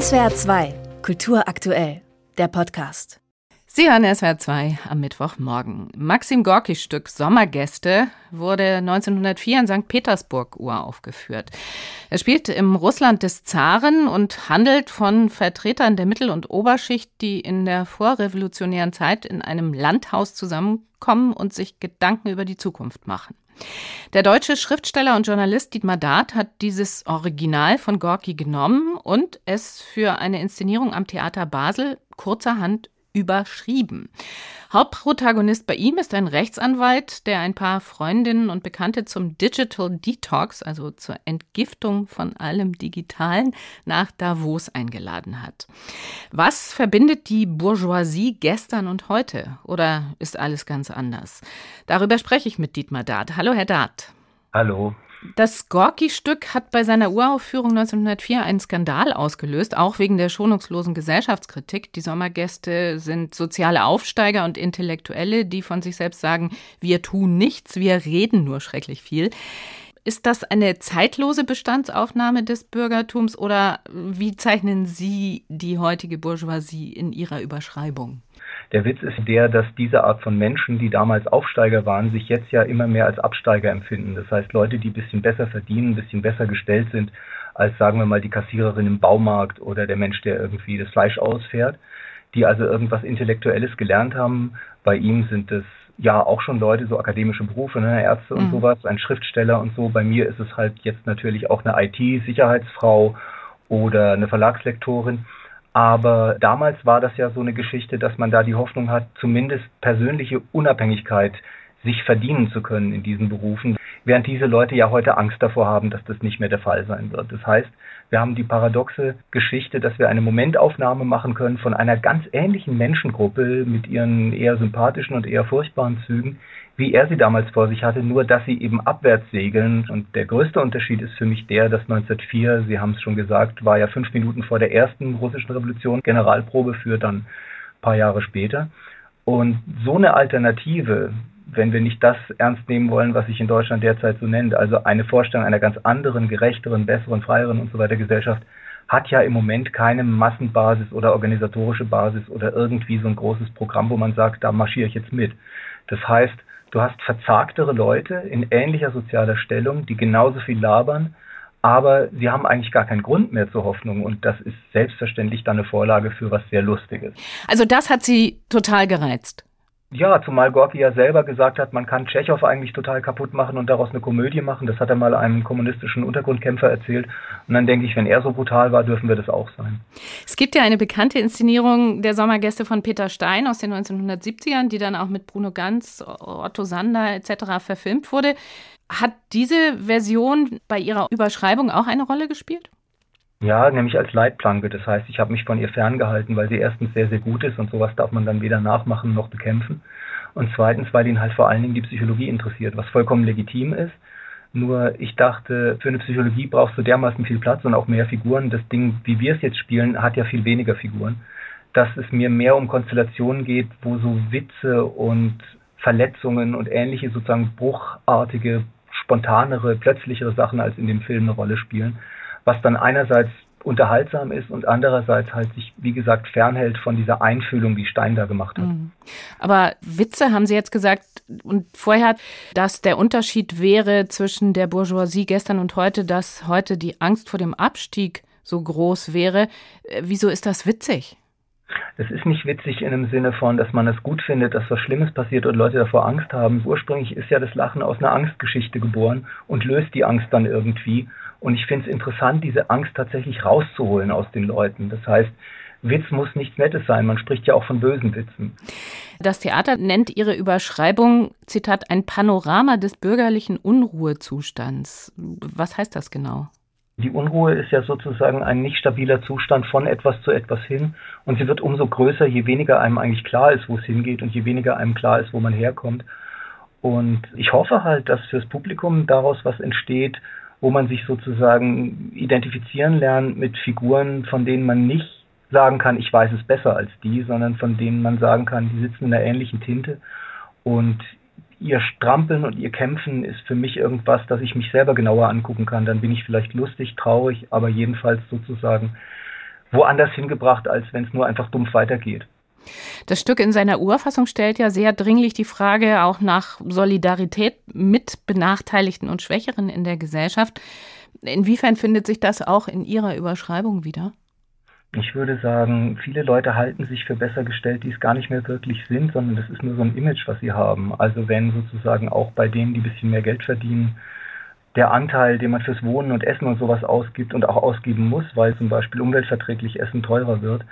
SWR 2, Kultur aktuell, der Podcast. Sie hören SWR 2 am Mittwochmorgen. Maxim Gorkis Stück Sommergäste wurde 1904 in St. Petersburg uraufgeführt. Er spielt im Russland des Zaren und handelt von Vertretern der Mittel- und Oberschicht, die in der vorrevolutionären Zeit in einem Landhaus zusammenkommen und sich Gedanken über die Zukunft machen. Der deutsche Schriftsteller und Journalist Dietmar Dart hat dieses Original von Gorki genommen und es für eine Inszenierung am Theater Basel kurzerhand überschrieben. Hauptprotagonist bei ihm ist ein Rechtsanwalt, der ein paar Freundinnen und Bekannte zum Digital Detox, also zur Entgiftung von allem Digitalen, nach Davos eingeladen hat. Was verbindet die Bourgeoisie gestern und heute? Oder ist alles ganz anders? Darüber spreche ich mit Dietmar Dart. Hallo, Herr Dart. Hallo. Das Gorki-Stück hat bei seiner Uraufführung 1904 einen Skandal ausgelöst, auch wegen der schonungslosen Gesellschaftskritik. Die Sommergäste sind soziale Aufsteiger und Intellektuelle, die von sich selbst sagen, wir tun nichts, wir reden nur schrecklich viel. Ist das eine zeitlose Bestandsaufnahme des Bürgertums oder wie zeichnen Sie die heutige Bourgeoisie in Ihrer Überschreibung? Der Witz ist der, dass diese Art von Menschen, die damals Aufsteiger waren, sich jetzt ja immer mehr als Absteiger empfinden. Das heißt, Leute, die ein bisschen besser verdienen, ein bisschen besser gestellt sind, als sagen wir mal die Kassiererin im Baumarkt oder der Mensch, der irgendwie das Fleisch ausfährt, die also irgendwas Intellektuelles gelernt haben. Bei ihm sind es ja auch schon Leute, so akademische Berufe, ne, Ärzte und mhm. sowas, ein Schriftsteller und so. Bei mir ist es halt jetzt natürlich auch eine IT-Sicherheitsfrau oder eine Verlagslektorin. Aber damals war das ja so eine Geschichte, dass man da die Hoffnung hat, zumindest persönliche Unabhängigkeit sich verdienen zu können in diesen Berufen, während diese Leute ja heute Angst davor haben, dass das nicht mehr der Fall sein wird. Das heißt, wir haben die paradoxe Geschichte, dass wir eine Momentaufnahme machen können von einer ganz ähnlichen Menschengruppe mit ihren eher sympathischen und eher furchtbaren Zügen, wie er sie damals vor sich hatte, nur dass sie eben abwärts segeln. Und der größte Unterschied ist für mich der, dass 1904, Sie haben es schon gesagt, war ja fünf Minuten vor der ersten russischen Revolution, Generalprobe für dann ein paar Jahre später. Und so eine Alternative, wenn wir nicht das ernst nehmen wollen, was sich in Deutschland derzeit so nennt, also eine Vorstellung einer ganz anderen, gerechteren, besseren, freieren und so weiter Gesellschaft, hat ja im Moment keine Massenbasis oder organisatorische Basis oder irgendwie so ein großes Programm, wo man sagt, da marschiere ich jetzt mit. Das heißt, du hast verzagtere Leute in ähnlicher sozialer Stellung, die genauso viel labern, aber sie haben eigentlich gar keinen Grund mehr zur Hoffnung und das ist selbstverständlich dann eine Vorlage für was sehr Lustiges. Also das hat Sie total gereizt. Ja, zumal Gorki ja selber gesagt hat, man kann Tschechow eigentlich total kaputt machen und daraus eine Komödie machen. Das hat er mal einem kommunistischen Untergrundkämpfer erzählt. Und dann denke ich, wenn er so brutal war, dürfen wir das auch sein. Es gibt ja eine bekannte Inszenierung der Sommergäste von Peter Stein aus den 1970ern, die dann auch mit Bruno Ganz, Otto Sander etc. verfilmt wurde. Hat diese Version bei Ihrer Überschreibung auch eine Rolle gespielt? Ja, nämlich als Leitplanke. Das heißt, ich habe mich von ihr ferngehalten, weil sie erstens sehr, sehr gut ist und sowas darf man dann weder nachmachen noch bekämpfen. Und zweitens, weil ihn halt vor allen Dingen die Psychologie interessiert, was vollkommen legitim ist. Nur ich dachte, für eine Psychologie brauchst du dermaßen viel Platz und auch mehr Figuren. Das Ding, wie wir es jetzt spielen, hat ja viel weniger Figuren. Dass es mir mehr um Konstellationen geht, wo so Witze und Verletzungen und ähnliche sozusagen bruchartige, spontanere, plötzlichere Sachen als in dem Film eine Rolle spielen was dann einerseits unterhaltsam ist und andererseits halt sich, wie gesagt, fernhält von dieser Einfühlung, die Stein da gemacht hat. Mhm. Aber Witze haben Sie jetzt gesagt und vorher, dass der Unterschied wäre zwischen der Bourgeoisie gestern und heute, dass heute die Angst vor dem Abstieg so groß wäre. Äh, wieso ist das witzig? Es ist nicht witzig in dem Sinne von, dass man es gut findet, dass was Schlimmes passiert und Leute davor Angst haben. Ursprünglich ist ja das Lachen aus einer Angstgeschichte geboren und löst die Angst dann irgendwie. Und ich finde es interessant, diese Angst tatsächlich rauszuholen aus den Leuten. Das heißt, Witz muss nichts Nettes sein. Man spricht ja auch von bösen Witzen. Das Theater nennt ihre Überschreibung, Zitat, ein Panorama des bürgerlichen Unruhezustands. Was heißt das genau? Die Unruhe ist ja sozusagen ein nicht stabiler Zustand von etwas zu etwas hin. Und sie wird umso größer, je weniger einem eigentlich klar ist, wo es hingeht und je weniger einem klar ist, wo man herkommt. Und ich hoffe halt, dass fürs Publikum daraus was entsteht, wo man sich sozusagen identifizieren lernt mit Figuren, von denen man nicht sagen kann, ich weiß es besser als die, sondern von denen man sagen kann, die sitzen in einer ähnlichen Tinte und ihr Strampeln und ihr Kämpfen ist für mich irgendwas, das ich mich selber genauer angucken kann. Dann bin ich vielleicht lustig, traurig, aber jedenfalls sozusagen woanders hingebracht, als wenn es nur einfach dumpf weitergeht. Das Stück in seiner Urfassung stellt ja sehr dringlich die Frage auch nach Solidarität mit Benachteiligten und Schwächeren in der Gesellschaft. Inwiefern findet sich das auch in Ihrer Überschreibung wieder? Ich würde sagen, viele Leute halten sich für besser gestellt, die es gar nicht mehr wirklich sind, sondern das ist nur so ein Image, was sie haben. Also wenn sozusagen auch bei denen, die ein bisschen mehr Geld verdienen, der Anteil, den man fürs Wohnen und Essen und sowas ausgibt und auch ausgeben muss, weil zum Beispiel umweltverträglich Essen teurer wird,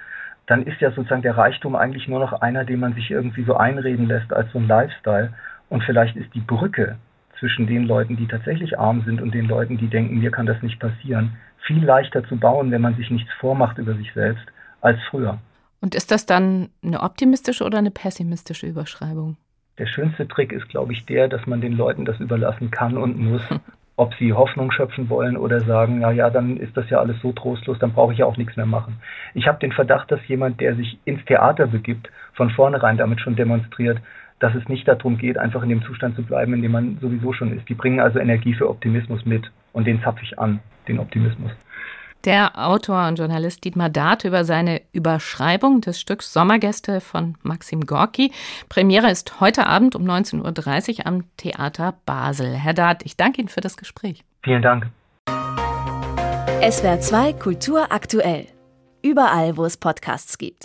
dann ist ja sozusagen der Reichtum eigentlich nur noch einer, den man sich irgendwie so einreden lässt als so ein Lifestyle. Und vielleicht ist die Brücke zwischen den Leuten, die tatsächlich arm sind und den Leuten, die denken, mir kann das nicht passieren, viel leichter zu bauen, wenn man sich nichts vormacht über sich selbst, als früher. Und ist das dann eine optimistische oder eine pessimistische Überschreibung? Der schönste Trick ist, glaube ich, der, dass man den Leuten das überlassen kann und muss, ob sie Hoffnung schöpfen wollen oder sagen, na ja, dann ist das ja alles so trostlos, dann brauche ich ja auch nichts mehr machen. Ich habe den Verdacht, dass jemand, der sich ins Theater begibt, von vornherein damit schon demonstriert, dass es nicht darum geht, einfach in dem Zustand zu bleiben, in dem man sowieso schon ist. Die bringen also Energie für Optimismus mit und den zapfe ich an, den Optimismus. Der Autor und Journalist Dietmar Dart über seine Überschreibung des Stücks Sommergäste von Maxim Gorki. Premiere ist heute Abend um 19.30 Uhr am Theater Basel. Herr Dart, ich danke Ihnen für das Gespräch. Vielen Dank. SWR 2 Kultur aktuell. Überall, wo es Podcasts gibt.